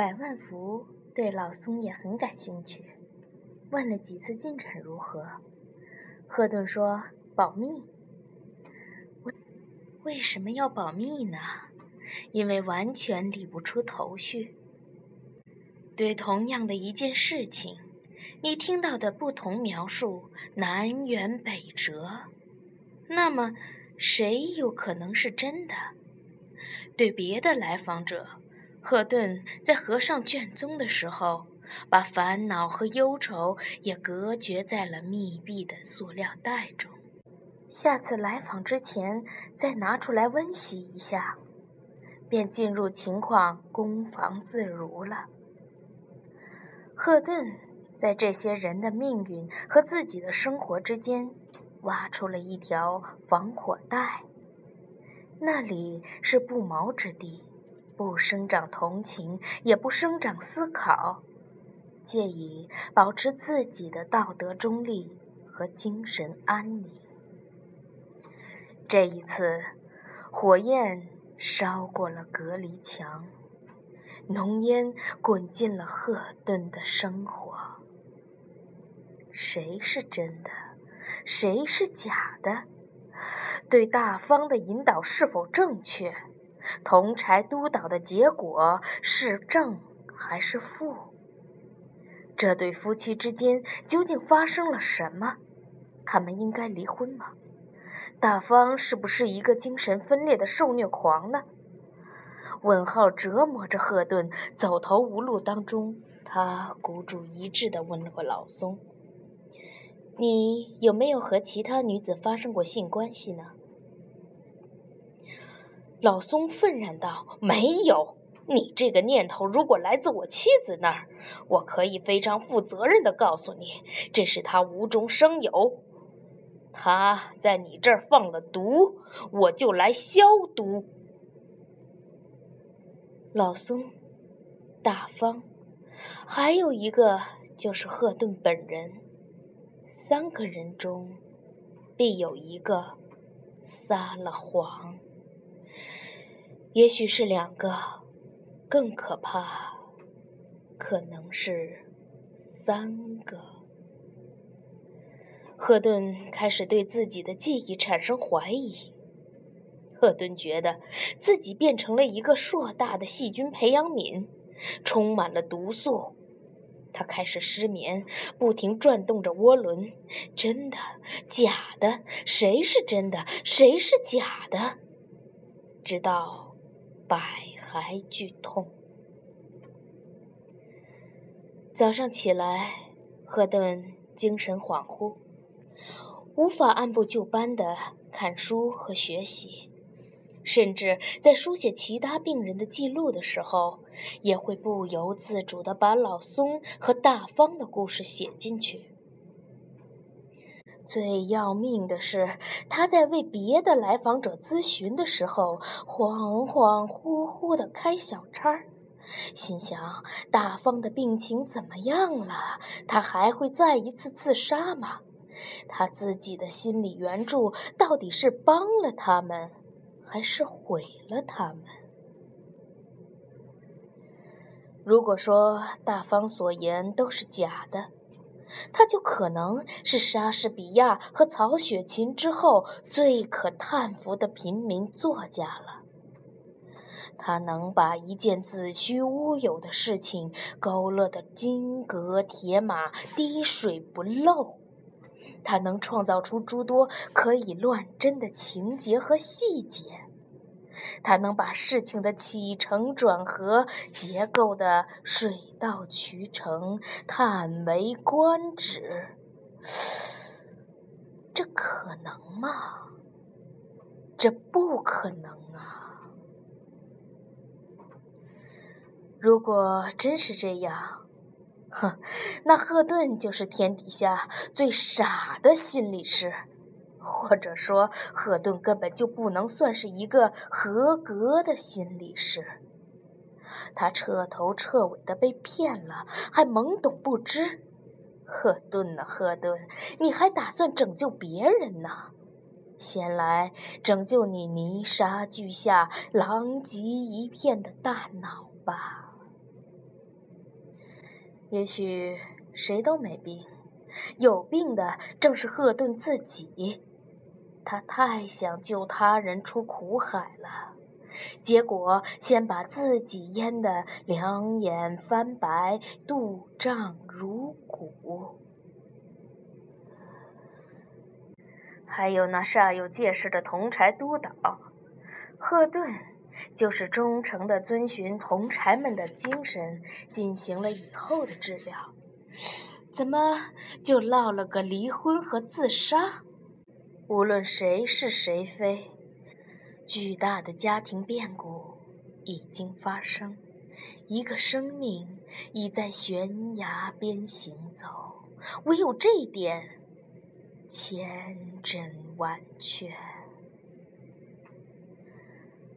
百万福对老松也很感兴趣，问了几次进展如何。赫顿说：“保密。”为为什么要保密呢？因为完全理不出头绪。对同样的一件事情，你听到的不同描述，南辕北辙，那么谁有可能是真的？对别的来访者，赫顿在合上卷宗的时候，把烦恼和忧愁也隔绝在了密闭的塑料袋中。下次来访之前，再拿出来温习一下。便进入情况，攻防自如了。赫顿在这些人的命运和自己的生活之间挖出了一条防火带，那里是不毛之地，不生长同情，也不生长思考，借以保持自己的道德中立和精神安宁。这一次，火焰。烧过了隔离墙，浓烟滚进了赫顿的生活。谁是真的，谁是假的？对大方的引导是否正确？同柴督导的结果是正还是负？这对夫妻之间究竟发生了什么？他们应该离婚吗？大方是不是一个精神分裂的受虐狂呢？问号折磨着赫顿，走投无路当中，他孤注一掷地问了个老松：“你有没有和其他女子发生过性关系呢？”老松愤然道：“没有。你这个念头如果来自我妻子那儿，我可以非常负责任的告诉你，这是她无中生有。”他在你这儿放了毒，我就来消毒。老松，大方，还有一个就是赫顿本人。三个人中，必有一个撒了谎。也许是两个，更可怕，可能是三个。赫顿开始对自己的记忆产生怀疑。赫顿觉得自己变成了一个硕大的细菌培养皿，充满了毒素。他开始失眠，不停转动着涡轮。真的？假的？谁是真的？谁是假的？直到百骸剧痛。早上起来，赫顿精神恍惚。无法按部就班地看书和学习，甚至在书写其他病人的记录的时候，也会不由自主地把老松和大方的故事写进去。最要命的是，他在为别的来访者咨询的时候，恍恍惚惚地开小差儿，心想：大方的病情怎么样了？他还会再一次自杀吗？他自己的心理援助到底是帮了他们，还是毁了他们？如果说大方所言都是假的，他就可能是莎士比亚和曹雪芹之后最可叹服的平民作家了。他能把一件子虚乌有的事情勾勒得金戈铁马、滴水不漏。他能创造出诸多可以乱真的情节和细节，他能把事情的起承转合结构的水到渠成、叹为观止。这可能吗？这不可能啊！如果真是这样，哼，那赫顿就是天底下最傻的心理师，或者说，赫顿根本就不能算是一个合格的心理师。他彻头彻尾的被骗了，还懵懂不知。赫顿呐，赫顿，你还打算拯救别人呢？先来拯救你泥沙俱下、狼藉一片的大脑吧。也许谁都没病，有病的正是赫顿自己。他太想救他人出苦海了，结果先把自己淹得两眼翻白，肚胀如鼓。还有那煞有介事的铜柴督导赫顿，就是忠诚地遵循铜柴们的精神进行了以后的治疗，怎么就落了个离婚和自杀？无论谁是谁非，巨大的家庭变故已经发生，一个生命已在悬崖边行走，唯有这一点。千真万确。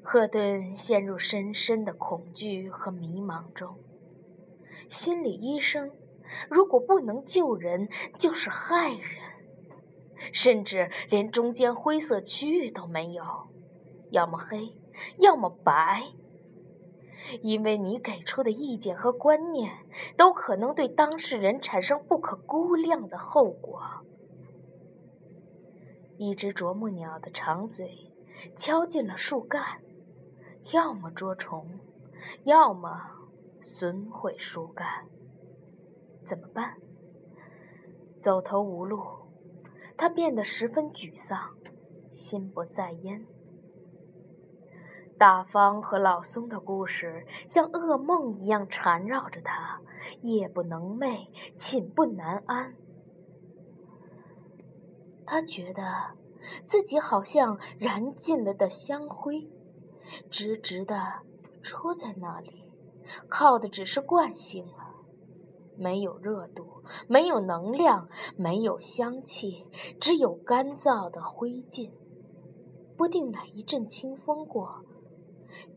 赫顿陷入深深的恐惧和迷茫中。心理医生如果不能救人，就是害人，甚至连中间灰色区域都没有，要么黑，要么白。因为你给出的意见和观念，都可能对当事人产生不可估量的后果。一只啄木鸟的长嘴敲进了树干，要么捉虫，要么损毁树干。怎么办？走投无路，他变得十分沮丧，心不在焉。大方和老松的故事像噩梦一样缠绕着他，夜不能寐，寝不难安。他觉得自己好像燃尽了的香灰，直直的戳在那里，靠的只是惯性了。没有热度，没有能量，没有香气，只有干燥的灰烬。不定哪一阵清风过，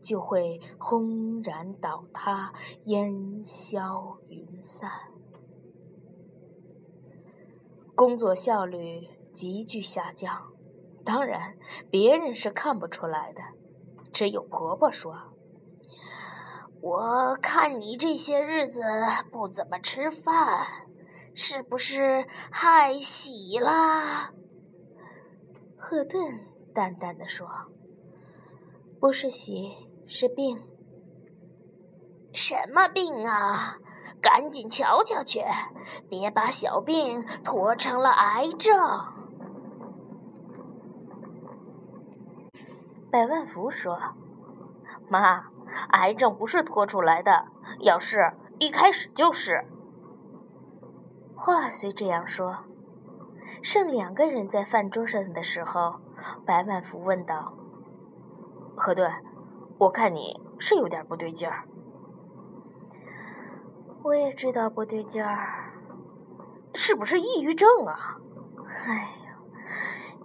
就会轰然倒塌，烟消云散。工作效率。急剧下降，当然别人是看不出来的，只有婆婆说：“我看你这些日子不怎么吃饭，是不是害喜啦？”赫顿淡淡的说：“不是喜，是病。什么病啊？赶紧瞧瞧去，别把小病拖成了癌症。”百万福说：“妈，癌症不是拖出来的，要是一开始就是。”话虽这样说，剩两个人在饭桌上的时候，白万福问道：“何顿，我看你是有点不对劲儿。”我也知道不对劲儿，是不是抑郁症啊？哎呀，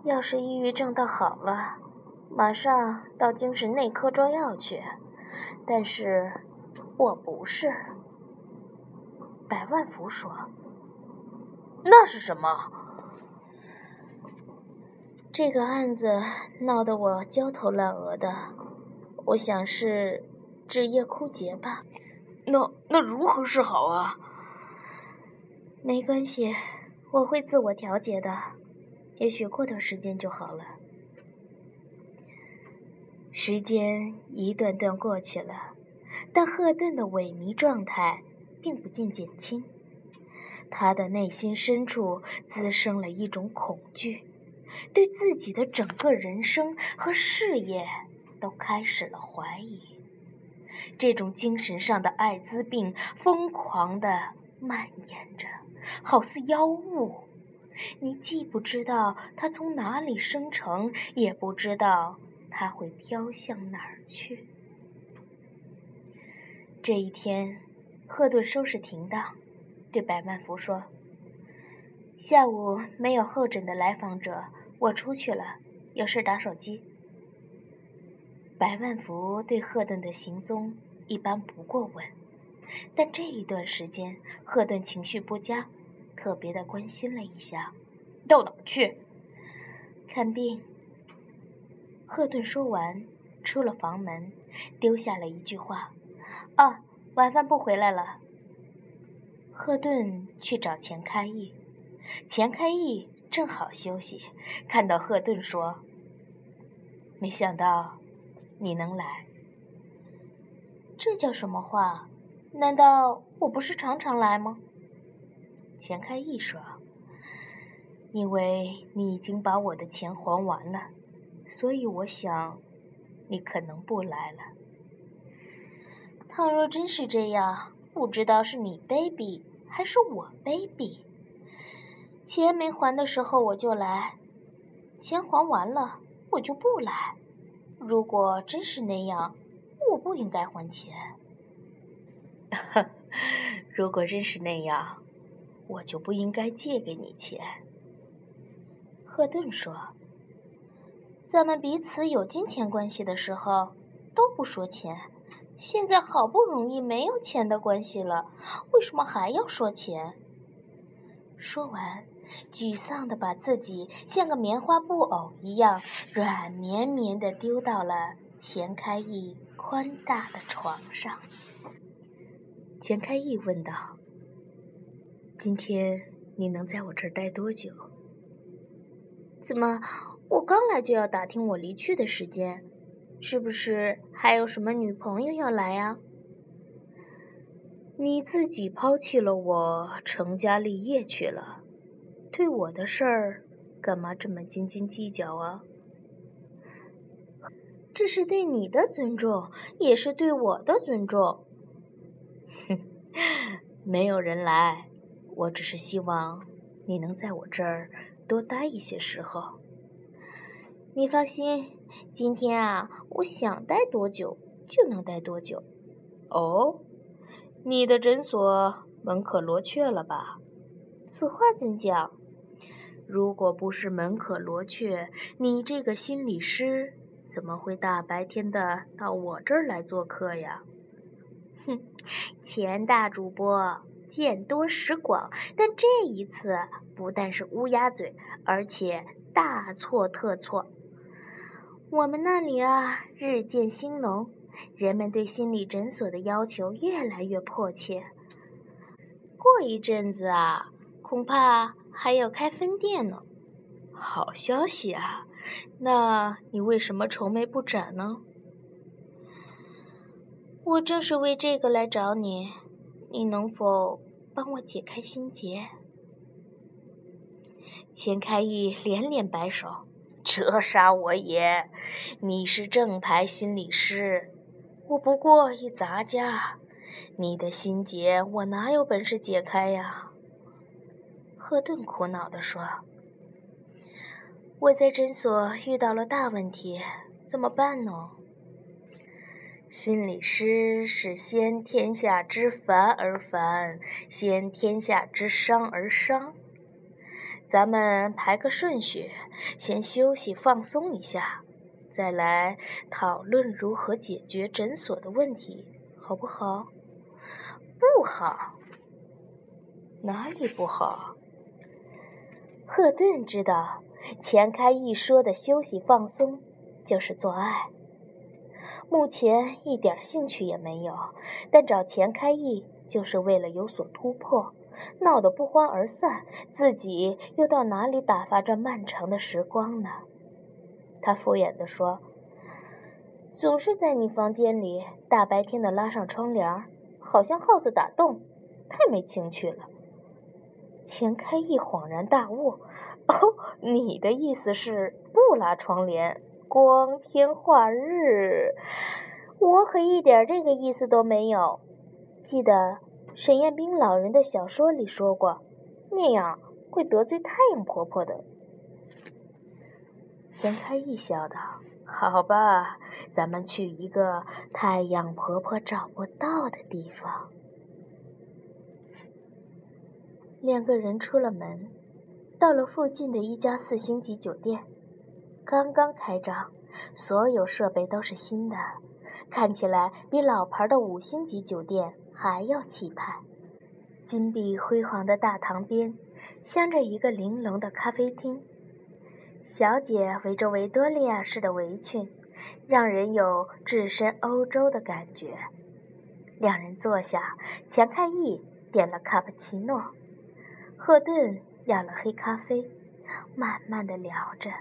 要是抑郁症倒好了。马上到精神内科抓药去，但是我不是。百万福说：“那是什么？”这个案子闹得我焦头烂额的，我想是职业枯竭吧。那那如何是好啊？没关系，我会自我调节的，也许过段时间就好了。时间一段段过去了，但赫顿的萎靡状态并不见减轻。他的内心深处滋生了一种恐惧，对自己的整个人生和事业都开始了怀疑。这种精神上的艾滋病疯狂地蔓延着，好似妖物。你既不知道它从哪里生成，也不知道。他会飘向哪儿去？这一天，赫顿收拾停当，对百万福说：“下午没有候诊的来访者，我出去了，有事打手机。”百万福对赫顿的行踪一般不过问，但这一段时间，赫顿情绪不佳，特别的关心了一下：“到哪儿去？”看病。赫顿说完，出了房门，丢下了一句话：“啊，晚饭不回来了。”赫顿去找钱开义，钱开义正好休息，看到赫顿说：“没想到你能来，这叫什么话？难道我不是常常来吗？”钱开义说：“因为你已经把我的钱还完了，所以我想你可能不来了。倘若真是这样。”不知道是你卑鄙还是我卑鄙。钱没还的时候我就来，钱还完了我就不来。如果真是那样，我不应该还钱。如果真是那样，我就不应该借给你钱。赫顿说：“咱们彼此有金钱关系的时候，都不说钱。”现在好不容易没有钱的关系了，为什么还要说钱？说完，沮丧的把自己像个棉花布偶一样软绵绵的丢到了钱开义宽大的床上。钱开义问道：“今天你能在我这儿待多久？”怎么，我刚来就要打听我离去的时间？是不是还有什么女朋友要来呀？你自己抛弃了我，成家立业去了，对我的事儿干嘛这么斤斤计较啊？这是对你的尊重，也是对我的尊重。哼，没有人来，我只是希望你能在我这儿多待一些时候。你放心。今天啊，我想待多久就能待多久。哦，你的诊所门可罗雀了吧？此话怎讲？如果不是门可罗雀，你这个心理师怎么会大白天的到我这儿来做客呀？哼，钱大主播见多识广，但这一次不但是乌鸦嘴，而且大错特错。我们那里啊，日渐兴隆，人们对心理诊所的要求越来越迫切。过一阵子啊，恐怕还要开分店呢。好消息啊！那你为什么愁眉不展呢？我正是为这个来找你，你能否帮我解开心结？钱开义连连摆手。这杀我也！你是正牌心理师，我不过一杂家，你的心结我哪有本事解开呀？赫顿苦恼地说：“我在诊所遇到了大问题，怎么办呢？”心理师是先天下之烦而烦，先天下之伤而伤。咱们排个顺序，先休息放松一下，再来讨论如何解决诊所的问题，好不好？不好，哪里不好？赫顿知道，钱开义说的休息放松就是做爱。目前一点兴趣也没有，但找钱开义就是为了有所突破。闹得不欢而散，自己又到哪里打发这漫长的时光呢？他敷衍地说：“总是在你房间里，大白天的拉上窗帘，好像耗子打洞，太没情趣了。”钱开义恍然大悟：“哦，你的意思是不拉窗帘，光天化日？我可一点这个意思都没有。记得。”沈彦斌老人的小说里说过，那样会得罪太阳婆婆的。钱开义笑道：“好吧，咱们去一个太阳婆婆找不到的地方。”两个人出了门，到了附近的一家四星级酒店，刚刚开张，所有设备都是新的，看起来比老牌的五星级酒店。还要气派，金碧辉煌的大堂边，镶着一个玲珑的咖啡厅。小姐围着维多利亚式的围裙，让人有置身欧洲的感觉。两人坐下，钱开义点了卡布奇诺，赫顿要了黑咖啡，慢慢的聊着。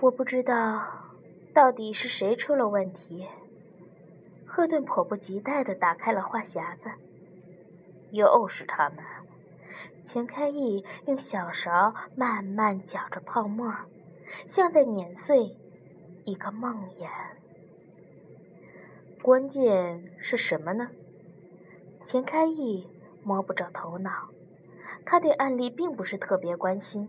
我不知道到底是谁出了问题。赫顿迫不及待地打开了话匣子，又是他们。钱开义用小勺慢慢搅着泡沫，像在碾碎一个梦魇。关键是什么呢？钱开义摸不着头脑。他对案例并不是特别关心，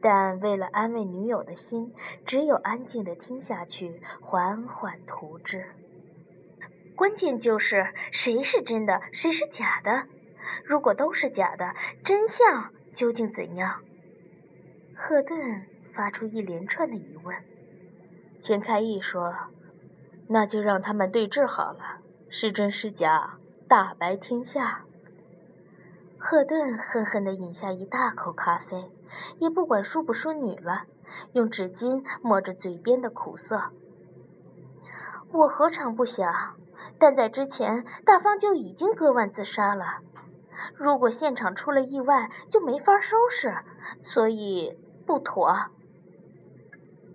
但为了安慰女友的心，只有安静地听下去，缓缓图之。关键就是谁是真的，谁是假的。如果都是假的，真相究竟怎样？赫顿发出一连串的疑问。钱开义说：“那就让他们对质好了，是真是假，大白天下。”赫顿恨恨地饮下一大口咖啡，也不管淑不淑女了，用纸巾抹着嘴边的苦涩。我何尝不想？但在之前，大方就已经割腕自杀了。如果现场出了意外，就没法收拾，所以不妥。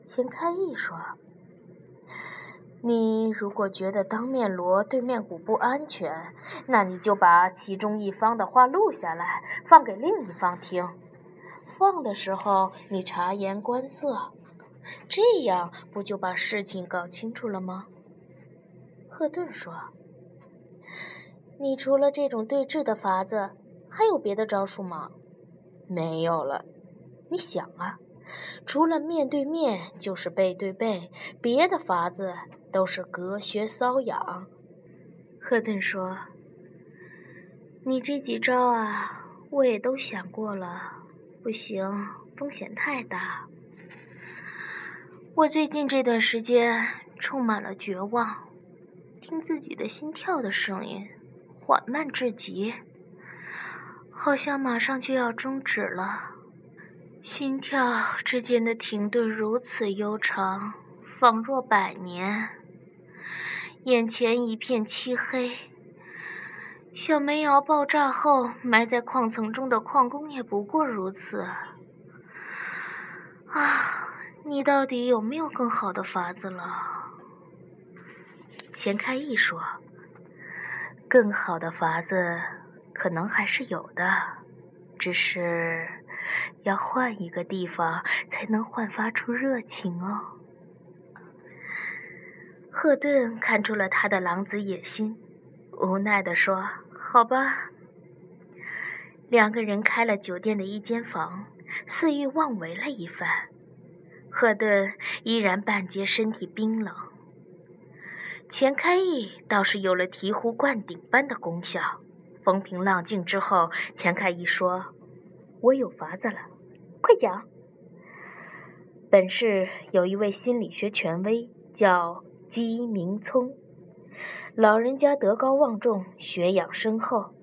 钱开义说：“你如果觉得当面锣对面鼓不安全，那你就把其中一方的话录下来，放给另一方听。放的时候你察言观色，这样不就把事情搞清楚了吗？”赫顿说：“你除了这种对峙的法子，还有别的招数吗？”“没有了。”“你想啊，除了面对面，就是背对背，别的法子都是隔靴搔痒。”赫顿说：“你这几招啊，我也都想过了，不行，风险太大。我最近这段时间充满了绝望。”听自己的心跳的声音，缓慢至极，好像马上就要终止了。心跳之间的停顿如此悠长，仿若百年。眼前一片漆黑，小煤窑爆炸后埋在矿层中的矿工也不过如此。啊，你到底有没有更好的法子了？钱开义说：“更好的法子可能还是有的，只是要换一个地方才能焕发出热情哦。”赫顿看出了他的狼子野心，无奈地说：“好吧。”两个人开了酒店的一间房，肆意妄为了一番。赫顿依然半截身体冰冷。钱开义倒是有了醍醐灌顶般的功效。风平浪静之后，钱开义说：“我有法子了，快讲。”本市有一位心理学权威，叫姬明聪，老人家德高望重，学养深厚。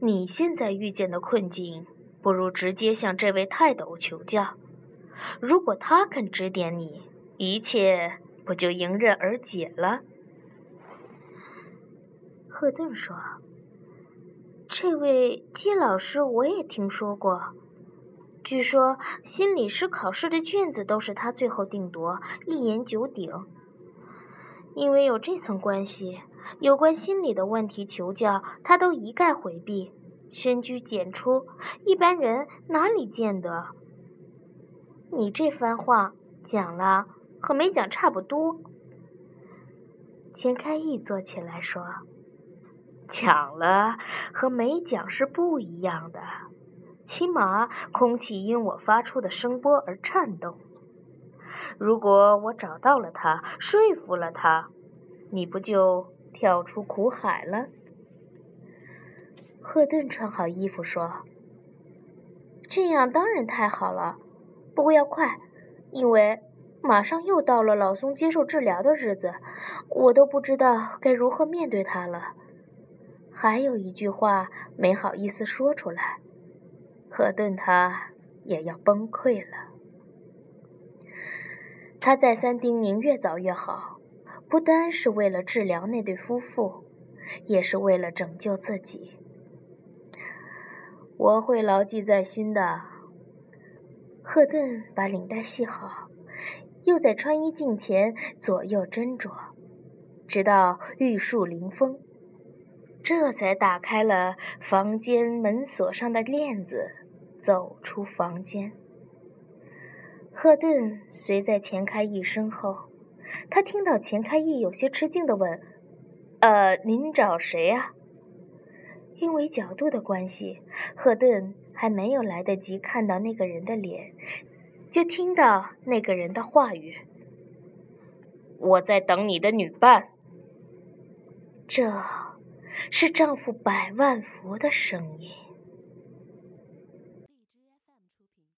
你现在遇见的困境，不如直接向这位泰斗求教。如果他肯指点你，一切不就迎刃而解了？赫顿说：“这位季老师我也听说过，据说心理师考试的卷子都是他最后定夺，一言九鼎。因为有这层关系，有关心理的问题求教，他都一概回避，深居简出，一般人哪里见得？你这番话讲了和没讲差不多。”钱开义坐起来说。讲了和没讲是不一样的，起码空气因我发出的声波而颤动。如果我找到了他，说服了他，你不就跳出苦海了？赫顿穿好衣服说：“这样当然太好了，不过要快，因为马上又到了老松接受治疗的日子，我都不知道该如何面对他了。”还有一句话没好意思说出来，赫顿他也要崩溃了。他再三叮咛越早越好，不单是为了治疗那对夫妇，也是为了拯救自己。我会牢记在心的。赫顿把领带系好，又在穿衣镜前左右斟酌，直到玉树临风，这才打开了房间门锁上的链子，走出房间。赫顿随在钱开义身后，他听到钱开义有些吃惊地问：“呃，您找谁呀？”因为角度的关系，赫顿还没有来得及看到那个人的脸，就听到那个人的话语：“我在等你的女伴。”这是丈夫百万佛的声音。